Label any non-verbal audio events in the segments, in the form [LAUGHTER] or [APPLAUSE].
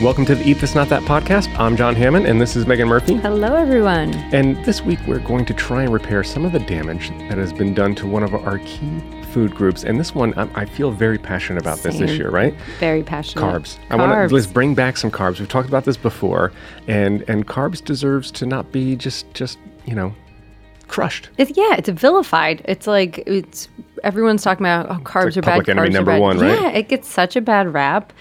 Welcome to the Eat This Not That podcast. I'm John Hammond, and this is Megan Murphy. Hello, everyone. And this week, we're going to try and repair some of the damage that has been done to one of our key food groups. And this one, I, I feel very passionate about this this Same. year, right? Very passionate. Carbs. I want Carbs. to let's bring back some carbs. We've talked about this before, and and carbs deserves to not be just just you know crushed. It's, yeah, it's vilified. It's like it's everyone's talking about oh, carbs like are bad. public enemy number one, right? Yeah, it gets such a bad rap,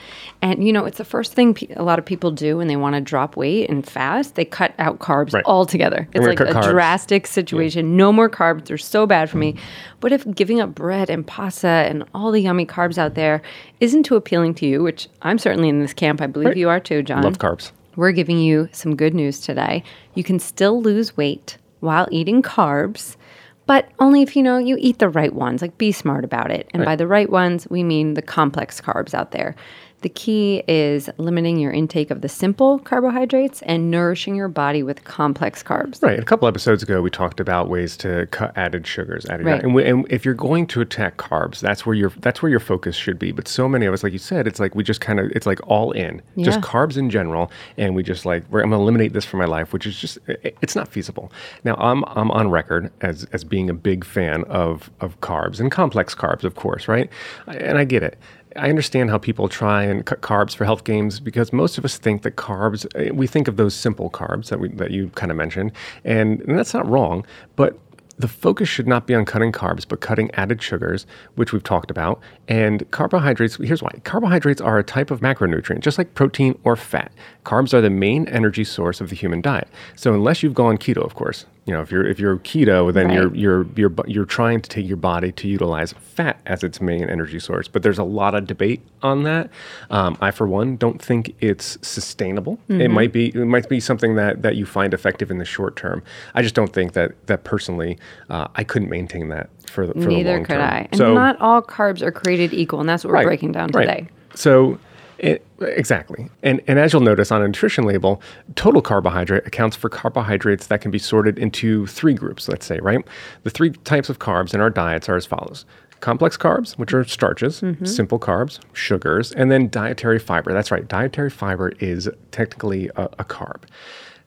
and you know it's the first thing pe- a lot of people do when they want to drop weight and fast. They cut out carbs Right. altogether. It's like a carbs. drastic situation. No more carbs. They're so bad for me. But if giving up bread and pasta and all the yummy carbs out there isn't too appealing to you, which I'm certainly in this camp, I believe Right. you are too, John. Love carbs. We're giving you some good news today. You can still lose weight while eating carbs, but only if you know you eat the right ones. Like be smart about it. And by the right ones, we mean the complex carbs out there. The key is limiting your intake of the simple carbohydrates and nourishing your body with complex carbs. Right. A couple episodes ago, we talked about ways to cut added sugars. Added Right. and, we, and if you're going to attack carbs, that's where your that's where your focus should be. But so many of us, like you said, it's like we just kind of it's like all in, yeah. just carbs in general, and we just like we're, I'm gonna eliminate this from my life, which is just it- it's not feasible. Now I'm I'm on record as as being a big fan of of carbs and complex carbs, of course, right? And I get it. I understand how people try and cut carbs for health gains because most of us think that carbs, eh, we think of those simple carbs that, we, that you kind of mentioned, and, and that's not wrong, but the focus should not be on cutting carbs, but cutting added sugars, which we've talked about. And carbohydrates, here's why carbohydrates are a type of macronutrient, just like protein or fat. Carbs are the main energy source of the human diet. So, unless you've gone keto, of course, you know, if you're if you're keto, then you're you're you're you're trying to take your body to utilize fat as its main energy source. But there's a lot of debate on that. Um, I, for one, don't think it's sustainable. It might be it might be something that that you find effective in the short term. I just don't think that that personally, uh, I couldn't maintain that for the for the Neither long could term. I. And So- not all carbs are created equal, and that's what we're breaking down right. today. So, it, exactly, and and as you'll notice on a nutrition label, total carbohydrate accounts for carbohydrates that can be sorted into three groups. Let's say, right, the three types of carbs in our diets are as follows. Complex carbs, which are starches, Mm-hmm. simple carbs, sugars, and then dietary fiber. That's right, dietary fiber is technically a, a carb.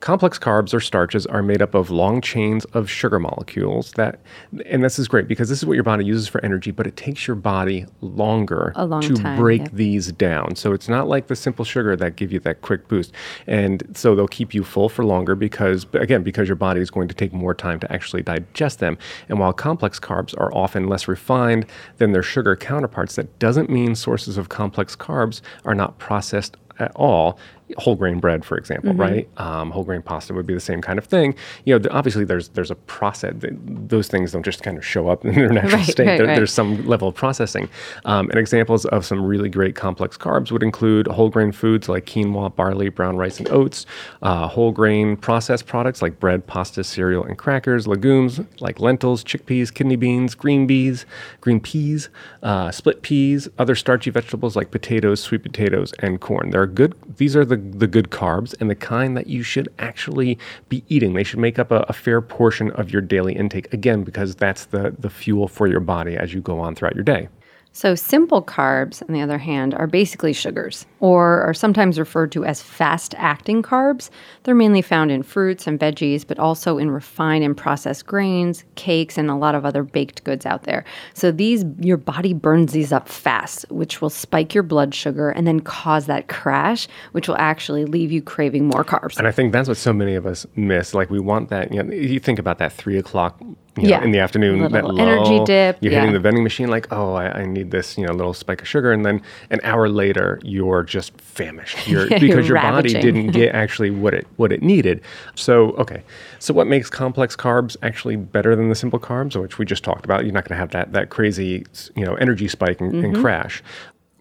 Complex carbs or starches are made up of long chains of sugar molecules that, and this is great because this is what your body uses for energy, but it takes your body longer long to time, break yep. these down. So it's not like the simple sugar that give you that quick boost. And so they'll keep you full for longer because, again, because your body is going to take more time to actually digest them. And while complex carbs are often less refined than their sugar counterparts, that doesn't mean sources of complex carbs are not processed at all. Whole grain bread, for example, Mm-hmm. right? Um, whole grain pasta would be the same kind of thing. You know, obviously there's there's a process. th- Those things don't just kind of show up [LAUGHS] in their natural Right, state. right, There- right. There's some level of processing. Um, and examples of some really great complex carbs would include whole grain foods like quinoa, barley, brown rice, and oats, uh, whole grain processed products like bread, pasta, cereal, and crackers, legumes like lentils, chickpeas, kidney beans, green beans, green peas, uh, split peas, other starchy vegetables like potatoes, sweet potatoes, and corn. They're good. These are the, the good carbs and the kind that you should actually be eating. They should make up a, a fair portion of your daily intake. Again, because that's the, the fuel for your body as you go on throughout your day. So, simple carbs, on the other hand, are basically sugars, or are sometimes referred to as fast acting carbs. They're mainly found in fruits and veggies, but also in refined and processed grains, cakes, and a lot of other baked goods out there. So, these, your body burns these up fast, which will spike your blood sugar and then cause that crash, which will actually leave you craving more carbs. And I think that's what so many of us miss. Like we want that, you know, you think about that three o'clock you know, Yeah. in the afternoon, that Little energy dip, You're yeah. hitting the vending machine like, oh, I, I need this, you know, little spike of sugar. And then an hour later, you're just famished. [LAUGHS] You're, Yeah, because you're your body didn't get [LAUGHS] actually what it what it needed. So, okay. So what makes complex carbs actually better than the simple carbs, which we just talked about? You're not going to have that that crazy, you know, energy spike and, and Mm-hmm. crash.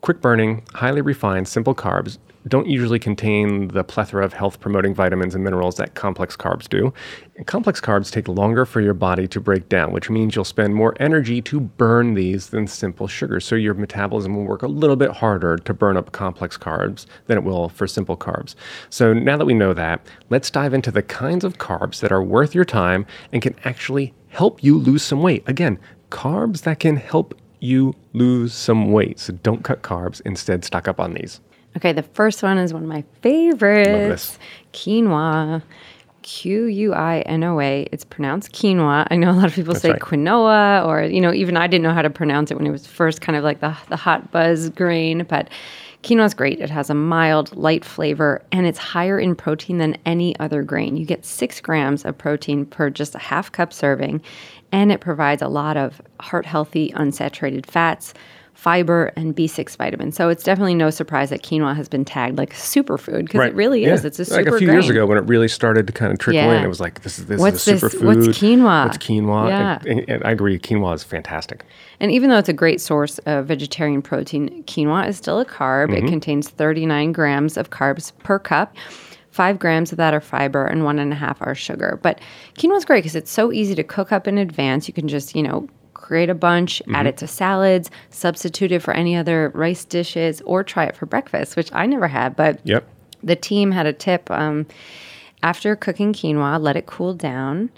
Quick burning, highly refined, simple carbs don't usually contain the plethora of health promoting vitamins and minerals that complex carbs do. And complex carbs take longer for your body to break down, which means you'll spend more energy to burn these than simple sugars. So your metabolism will work a little bit harder to burn up complex carbs than it will for simple carbs. So now that we know that, let's dive into the kinds of carbs that are worth your time and can actually help you lose some weight. Again, carbs that can help you lose some weight. So don't cut carbs, instead, stock up on these. Okay, the first one is one of my favorites quinoa. Q U I N O A. It's pronounced quinoa. I know a lot of people say right. quinoa, or you know, even I didn't know how to pronounce it when it was first kind of like the the hot buzz grain. But quinoa is great. It has a mild, light flavor, and it's higher in protein than any other grain. You get six grams of protein per just a half cup serving, and it provides a lot of heart healthy, unsaturated fats fiber and B6 vitamins. So it's definitely no surprise that quinoa has been tagged like superfood because it really is. It's a super like a few grain. years ago when it really started to kind of trickle Yeah. in. It was like this is this What's is a this- superfood. what's quinoa? What's quinoa? Yeah. And, and, and I agree, quinoa is fantastic. And even though it's a great source of vegetarian protein, quinoa is still a carb. Mm-hmm. It contains 39 grams of carbs per cup. Five grams of that are fiber and one and a half are sugar. But quinoa is great because it's so easy to cook up in advance. You can just, you know, create a bunch, Mm-hmm. add it to salads, substitute it for any other rice dishes, or try it for breakfast, which I never had. But Yep. the team had a tip. Um, after cooking quinoa, let it cool down.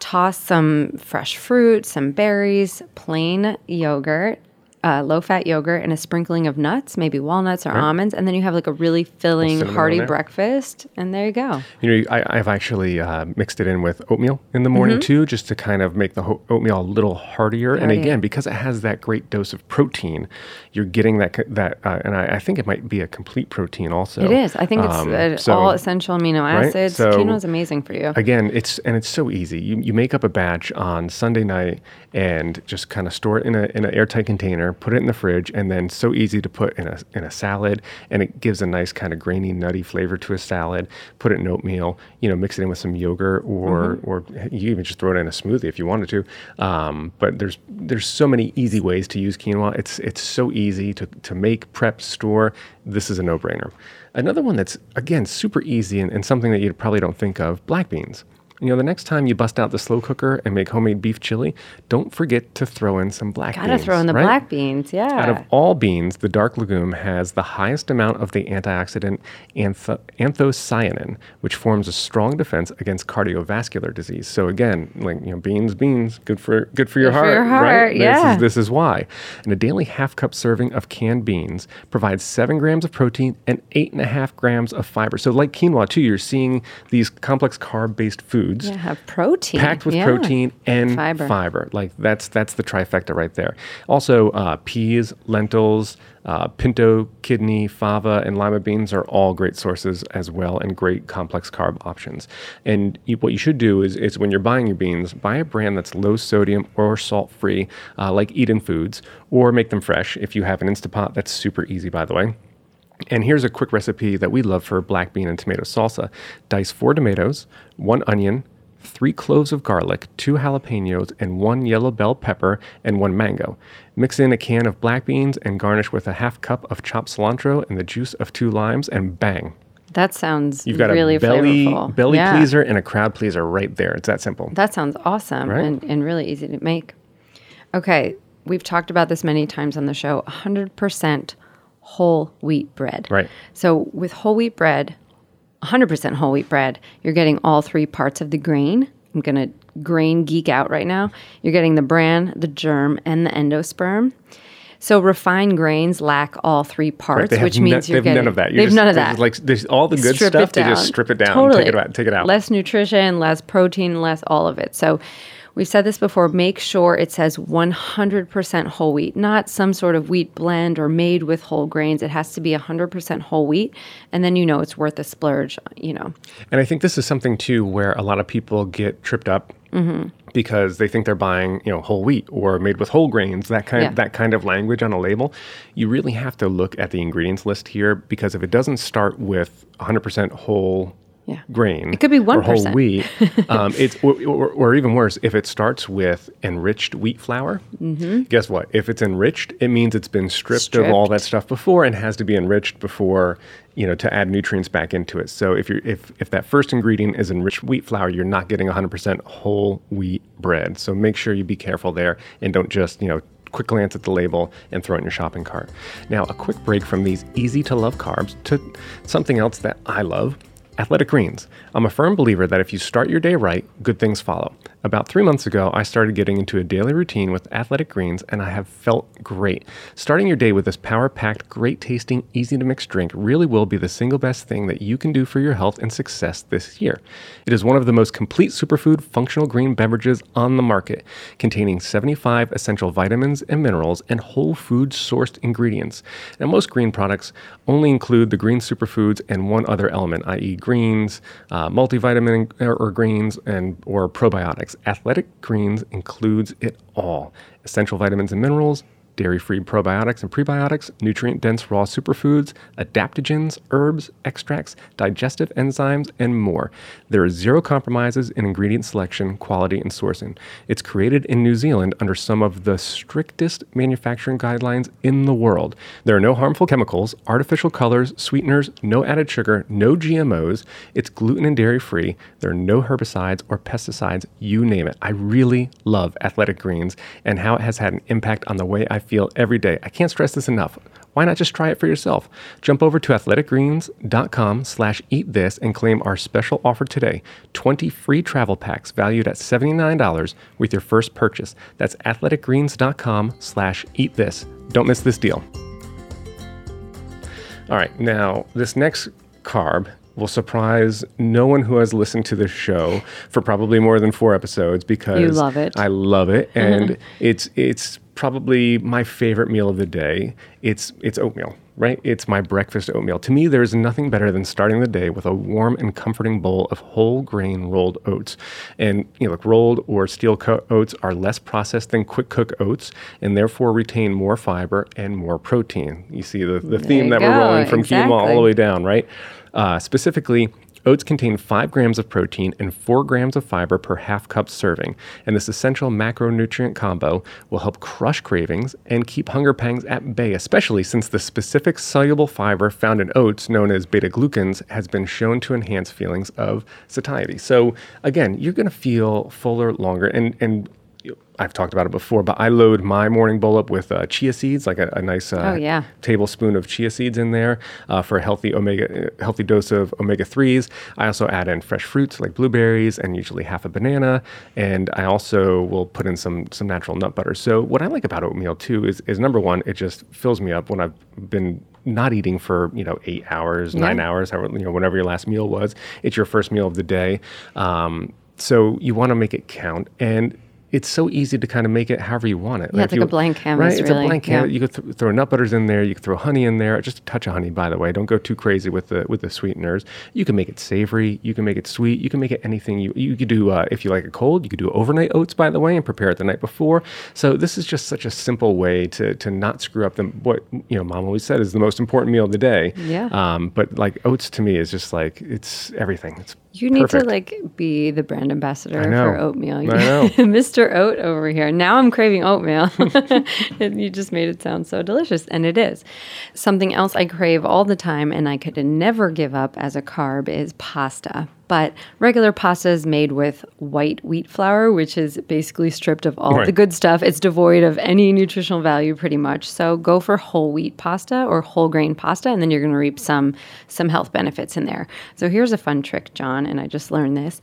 Toss some fresh fruit, some berries, plain yogurt, uh, low fat yogurt, and a sprinkling of nuts, maybe walnuts or almonds. And then you have like a really filling, hearty breakfast. And there you go. You know, I, I've actually uh, mixed it in with oatmeal in the morning too, just to kind of make the ho- oatmeal a little heartier. And again, because it has that great dose of protein, you're getting that that, uh, and I, I think it might be a complete protein also. It is. I think it's Um, so- all essential amino right? acids. So- Quinoa is amazing for you. Again, it's and it's so easy. You, you make up a batch on Sunday night and just kind of store it in a in an airtight container, put it in the fridge, and then so easy to put in a in a salad, and it gives a nice kind of grainy, nutty flavor to a salad. Put it in oatmeal, you know, mix it in with some yogurt, or or you even just throw it in a smoothie if you wanted to. Um, but there's there's so many easy ways to use quinoa. It's it's so easy to to make, prep, store. This is a no brainer. Another one that's again super easy and, and something that you probably don't think of: black beans. You know, the next time you bust out the slow cooker and make homemade beef chili, don't forget to throw in some black beans. Gotta throw in the right? black beans. Yeah. Out of all beans, the dark legume has the highest amount of the antioxidant anth- anthocyanin, which forms a strong defense against cardiovascular disease. So again, like you know, beans, beans, good for good for your Good for heart, your right? heart, This is, this is why. And a daily half cup serving of canned beans provides seven grams of protein and eight and a half grams of fiber. So like quinoa too, you're seeing these complex carb based foods yeah, have protein. packed with Yeah. protein and Fiber. fiber. Like that's that's the trifecta right there. Also, uh, peas, lentils, uh, pinto, kidney, fava, and lima beans are all great sources as well, and great complex carb options. And you, what you should do is, is when you're buying your beans, buy a brand that's low sodium or salt free, uh, like Eden Foods, or make them fresh. If you have an Instapot, that's super easy, by the way. And here's a quick recipe that we love for black bean and tomato salsa. Dice four tomatoes, one onion, three cloves of garlic, two jalapenos, and one yellow bell pepper, and one mango. Mix in a can of black beans and garnish with a half cup of chopped cilantro and the juice of two limes, and bang. That sounds You've got really a belly, flavorful. belly Yeah. pleaser and a crowd pleaser right there. It's that simple. That sounds awesome Right? and, and really easy to make. Okay, we've talked about this many times on the show 100% whole wheat bread. Right. So, with whole wheat bread, 100% whole wheat bread, you're getting all three parts of the grain. I'm going to grain geek out right now. You're getting the bran, the germ, and the endosperm. So refined grains lack all three parts, have which means they you're getting none of that. You're They've just- none of that. Like there's all the good strip stuff. They just strip it down. Totally. Take it out. Take it out. Less nutrition, less protein, less all of it. So we've said this before. Make sure it says 100% whole wheat, not some sort of wheat blend or made with whole grains. It has to be 100% whole wheat, and then you know it's worth a splurge. You know, And I think this is something too where a lot of people get tripped up Mm-hmm. because they think they're buying, you know, whole wheat or made with whole grains. That kind Yeah. that kind of language on a label. You really have to look at the ingredients list here because if it doesn't start with 100% whole Yeah. grain, It could be or whole 1%. wheat. [LAUGHS] um, it's or, or, or even worse if it starts with enriched wheat flour. Guess what? If it's enriched, it means it's been stripped, of all Mm-hmm. That stuff before and has to be enriched before you know to add nutrients back into it. So if you're if if that first ingredient is enriched wheat flour, you're not getting 100% whole wheat bread. So make sure you be careful there and don't just you know quick glance at the label and throw it in your shopping cart. Now a quick break from these easy to love carbs to something else that I love. Athletic Greens. I'm a firm believer that if you start your day right, good things follow. About three months ago, I started getting into a daily routine with athletic greens, and I have felt great. Starting your day with this power packed, great tasting, easy to mix drink really will be the single best thing that you can do for your health and success this year. It is one of the most complete superfood functional green beverages on the market, containing 75 essential vitamins and minerals and whole food sourced ingredients. Now, most green products only include the green superfoods and one other element, i.e., greens, uh, multivitamin or, greens, and or probiotics. Athletic Greens includes it all: essential vitamins and minerals dairy free probiotics and prebiotics, nutrient dense raw superfoods, adaptogens, herbs, extracts, digestive enzymes, and more. There are zero compromises in ingredient selection, quality, and sourcing. It's created in New Zealand under some of the strictest manufacturing guidelines in the world. There are no harmful chemicals, artificial colors, sweeteners, no added sugar, no GMOs. It's gluten and dairy free. There are no herbicides or pesticides, you name it. I really love Athletic Greens and how it has had an impact on the way I feel every day. I can't stress this enough. Why not just try it for yourself? Jump over to athleticgreens.com slash eat this and claim our special offer today. 20 free travel packs valued at $79 with your first purchase. That's athleticgreens.com slash eat this. Don't miss this deal. All right, now this next carb will surprise no one who has listened to this show for probably more than four episodes because You love it. I love it, mm-hmm. and it's it's probably my favorite meal of the day. It's it's oatmeal, right? It's my breakfast oatmeal. To me, there's nothing better than starting the day with a warm and comforting bowl of whole grain rolled oats. And you know, like rolled or steel cut oats are less processed than quick cook oats, and therefore retain more fiber and more protein. You see the, the theme that we're rolling from quinoa all the way down, right? Uh, specifically, oats contain 5 grams of protein and 4 grams of fiber per half cup serving, and this essential macronutrient combo will help crush cravings and keep hunger pangs at bay, especially since the specific soluble fiber found in oats, known as beta glucans, has been shown to enhance feelings of satiety. So, again, you're going to feel fuller longer, and, and I've talked about it before, but I load my morning bowl up with uh, chia seeds, like a, a nice uh, Oh, yeah. tablespoon of chia seeds in there uh, for a healthy omega, healthy dose of omega threes. I also add in fresh fruits like blueberries and usually half a banana, and I also will put in some some natural nut butter. So what I like about oatmeal too is is number one, it just fills me up when I've been not eating for you know eight hours, nine hours, however you know whenever your last meal was. It's your first meal of the day, um, so you want to make it count and. It's so easy to kind of make it however you want it. Yeah, it's if like a blank Right, it's really. a blank Yeah. canvas. You could th- throw nut butters in there. You could throw honey in there. Just a touch of honey, by the way. Don't go too crazy with the with the sweeteners. You can make it savory. You can make it sweet. You can make it anything you you could do. Uh, if you like it cold, you could do overnight oats, by the way, and prepare it the night before. So this is just such a simple way to to not screw up the what you know. Mom always said is the most important meal of the day. Yeah. Um, but like oats to me is just like it's everything. It's You need perfect. to like be the brand ambassador for oatmeal. I know. [LAUGHS] Mr. Oat over here. Now I'm craving oatmeal. [LAUGHS] and you just made it sound so delicious. And it is. Something else I crave all the time and I could never give up as a carb is pasta. But regular pasta is made with white wheat flour, which is basically stripped of all Right. the good stuff. It's devoid of any nutritional value pretty much. So go for whole wheat pasta or whole grain pasta and then you're going to reap some some health benefits in there. So here's a fun trick, John, and I just learned this.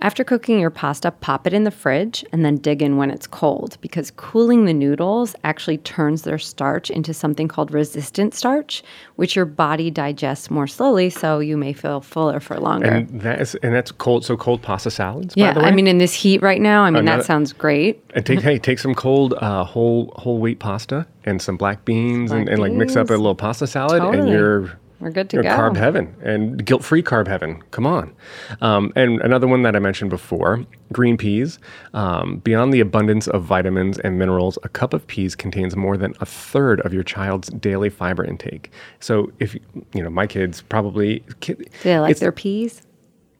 After cooking your pasta, pop it in the fridge and then dig in when it's cold because cooling the noodles actually turns their starch into something called resistant starch, which your body digests more slowly, so you may feel fuller for longer. and that is and that's cold. So cold pasta salads. by yeah, the way? I mean, in this heat right now, I mean, not- that sounds great. And take hey, take some cold uh, whole whole wheat pasta and some black beans and, Black and like mix up a little pasta salad and you're We're good to go. carb heaven and guilt free carb heaven. Come on. Um, and another one that I mentioned before, green peas. Um, beyond the abundance of vitamins and minerals, a cup of peas contains more than a third of your child's daily fiber intake. So if you know my kids probably ki- Do they like their peas?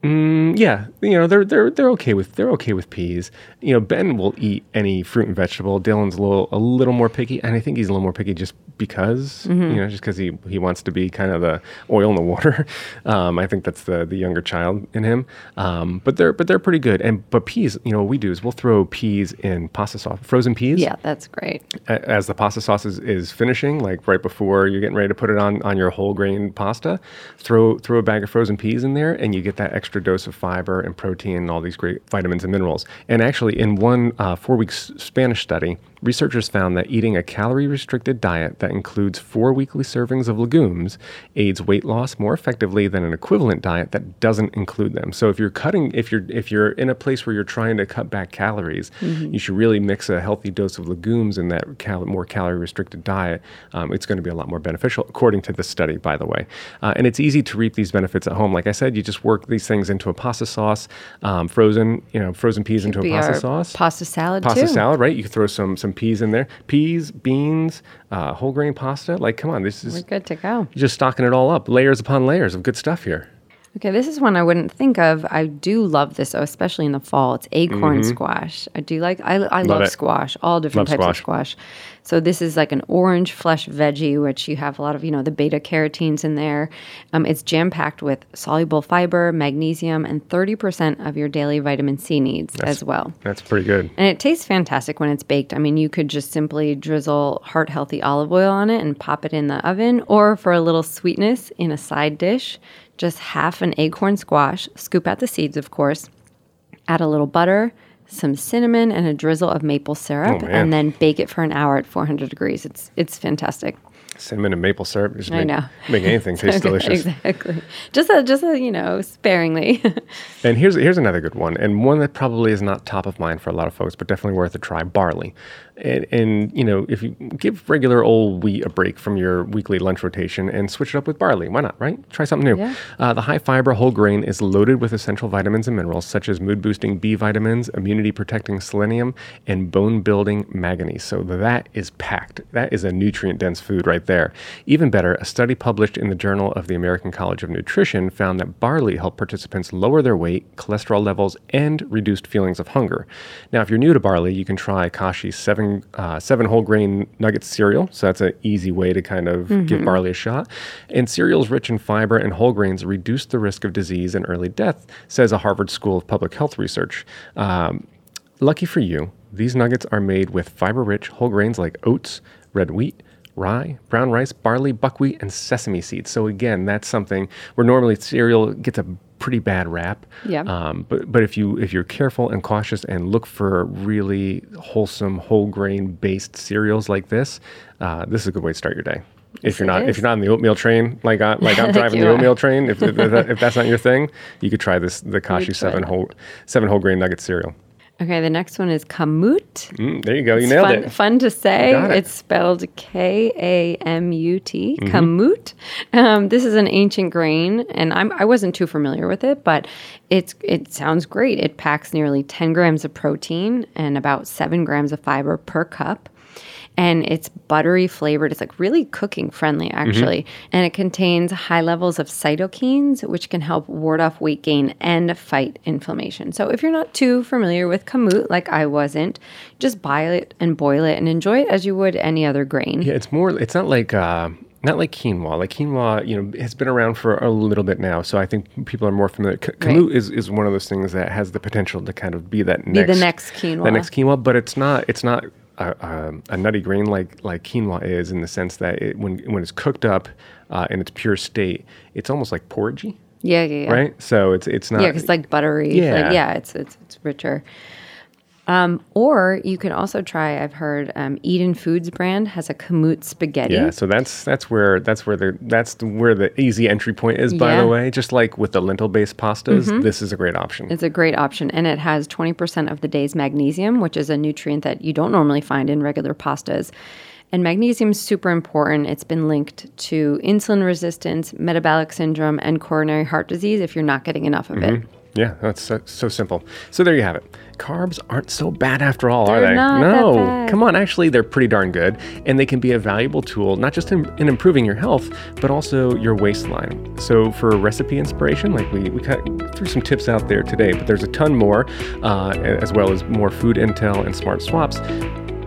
Yeah, you know they're they're they're okay with they're okay with peas. You know Ben will eat any fruit and vegetable. Dylan's a little a little more picky, and I think he's a little more picky just because you know just because he he wants to be kind of the oil in the water. [LAUGHS] Um, I think that's the the younger child in him. Um, but they're but they're pretty good. And but peas, you know what we do is we'll throw peas in pasta sauce, frozen peas Yeah, that's great. a- as the pasta sauce is, is finishing, like right before you're getting ready to put it on on your whole grain pasta, throw throw a bag of frozen peas in there, and you get that extra extra dose of fiber and protein and all these great vitamins and minerals. And actually, in one uh, four week Spanish study, researchers found that eating a calorie restricted diet that includes four weekly servings of legumes aids weight loss more effectively than an equivalent diet that doesn't include them. So if you're cutting, if you're if you're in a place where you're trying to cut back calories, mm-hmm. you should really mix a healthy dose of legumes in that cal- more calorie restricted diet. Um, it's going to be a lot more beneficial, according to this study, by the way. Uh, and it's easy to reap these benefits at home. Like I said, you just work these things into a pasta sauce, um, frozen, you know, frozen peas into a pasta sauce, pasta salad, pasta too. salad, right? You can throw some some peas in there, peas, beans, uh, whole grain pasta. Like, come on, this is we're good to go. You're just stocking it all up, layers upon layers of good stuff here. Okay, this is one I wouldn't think of. I do love this, especially in the fall. It's acorn mm-hmm. squash. I do like. I, I love, love squash, all different love types squash. of squash. So this is like an orange flesh veggie, which you have a lot of, you know, the beta carotenes in there. Um, it's jam packed with soluble fiber, magnesium, and 30% of your daily vitamin C needs that's, as well. That's pretty good. And it tastes fantastic when it's baked. I mean, you could just simply drizzle heart healthy olive oil on it and pop it in the oven, or for a little sweetness in a side dish, just half an acorn squash, scoop out the seeds, of course, add a little butter some cinnamon and a drizzle of maple syrup, oh, and then bake it for an hour at 400 degrees. It's it's fantastic. Cinnamon and maple syrup just make, I know. make anything taste [LAUGHS] delicious. Exactly. Just a, just a, you know, sparingly. [LAUGHS] and here's here's another good one, and one that probably is not top of mind for a lot of folks, but definitely worth a try. Barley. And, and, you know, if you give regular old wheat a break from your weekly lunch rotation and switch it up with barley, why not, right? Try something new. Yeah. Uh, the high fiber whole grain is loaded with essential vitamins and minerals such as mood boosting B vitamins, immunity protecting selenium, and bone building manganese. So that is packed. That is a nutrient dense food right there. Even better, a study published in the Journal of the American College of Nutrition found that barley helped participants lower their weight, cholesterol levels, and reduced feelings of hunger. Now, if you're new to barley, you can try Kashi's seven seven uh, seven whole grain nuggets cereal. So that's an easy way to kind of mm-hmm. give barley a shot. And cereals rich in fiber and whole grains reduce the risk of disease and early death, says a Harvard School of Public Health research. Um, lucky for you, these nuggets are made with fiber rich whole grains like oats, red wheat, rye, brown rice, barley, buckwheat, and sesame seeds. So again, that's something where normally cereal gets a pretty bad rap. Yeah. Um, but but if you if you're careful and cautious and look for really wholesome whole grain based cereals like this, uh, this is a good way to start your day. If you're not if you're not on the oatmeal train like I like I'm [LAUGHS] driving the oatmeal train, if, if, if, that's not your thing, you could try this the [LAUGHS] Kashi seven whole seven whole grain nugget cereal. Okay, the next one is Kamut. Mm, there you go. You it's nailed fun, it. Fun to say. It. It's spelled K A M U T. Mm-hmm. Kamut. Um, this is an ancient grain, and I'm I wasn't too familiar with it, but it's it sounds great. It packs nearly 10 grams of protein and about seven grams of fiber per cup and it's buttery flavored. It's like really cooking friendly, mm-hmm. actually. Mm-hmm. And it contains high levels of cytokines, which can help ward off weight gain and fight inflammation. So if you're not too familiar with kamut, like I wasn't, just buy it and boil it and enjoy it as you would any other grain. Yeah, it's more, it's not like, uh, not like quinoa. Like quinoa, you know, has been around for a little bit now, so I think people are more familiar. K- kamut right. is, is one of those things that has the potential to kind of be that next, be the next quinoa, the next quinoa, but it's not. It's not a, a, a, nutty grain like like quinoa is in the sense that it, when when it's cooked up uh, in its pure state, it's almost like porridgey. Yeah, yeah, yeah. Right. So it's it's not. Yeah, because it's like buttery. Yeah, like, yeah. It's it's it's richer. Um, or you can also try. I've heard um, Eden Foods brand has a kamut spaghetti. Yeah, so that's that's where that's where the that's where the easy entry point is. By yeah. the way, just like with the lentil based pastas, mm-hmm. this is a great option. It's a great option, and it has twenty percent of the day's magnesium, which is a nutrient that you don't normally find in regular pastas. And magnesium is super important. It's been linked to insulin resistance, metabolic syndrome, and coronary heart disease if you're not getting enough of mm-hmm. it. Yeah, that's so, so, simple. So there you have it. Carbs aren't so bad after all, they're are they? no, come on. Actually, they're pretty darn good, and they can be a valuable tool not just in, in, improving your health, but also your waistline. So for recipe inspiration, like we we cut, threw some tips out there today, but there's a ton more, uh, as well as more food intel and smart swaps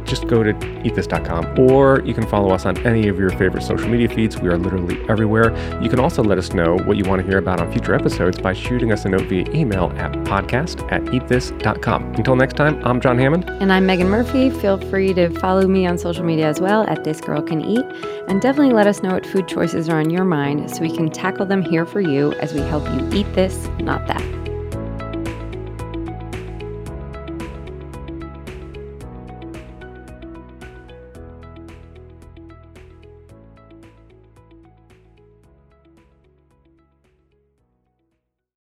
just go to eatthis.com or you can follow us on any of your favorite social media feeds. We are literally everywhere. You can also let us know what you want to hear about on future episodes by shooting us a note via email at podcast at eatthis.com. Until next time, I'm John Hammond. And I'm Megan Murphy. Feel free to follow me on social media as well at This Girl Can Eat. And definitely let us know what food choices are on your mind so we can tackle them here for you as we help you eat this, not that.